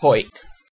Poik.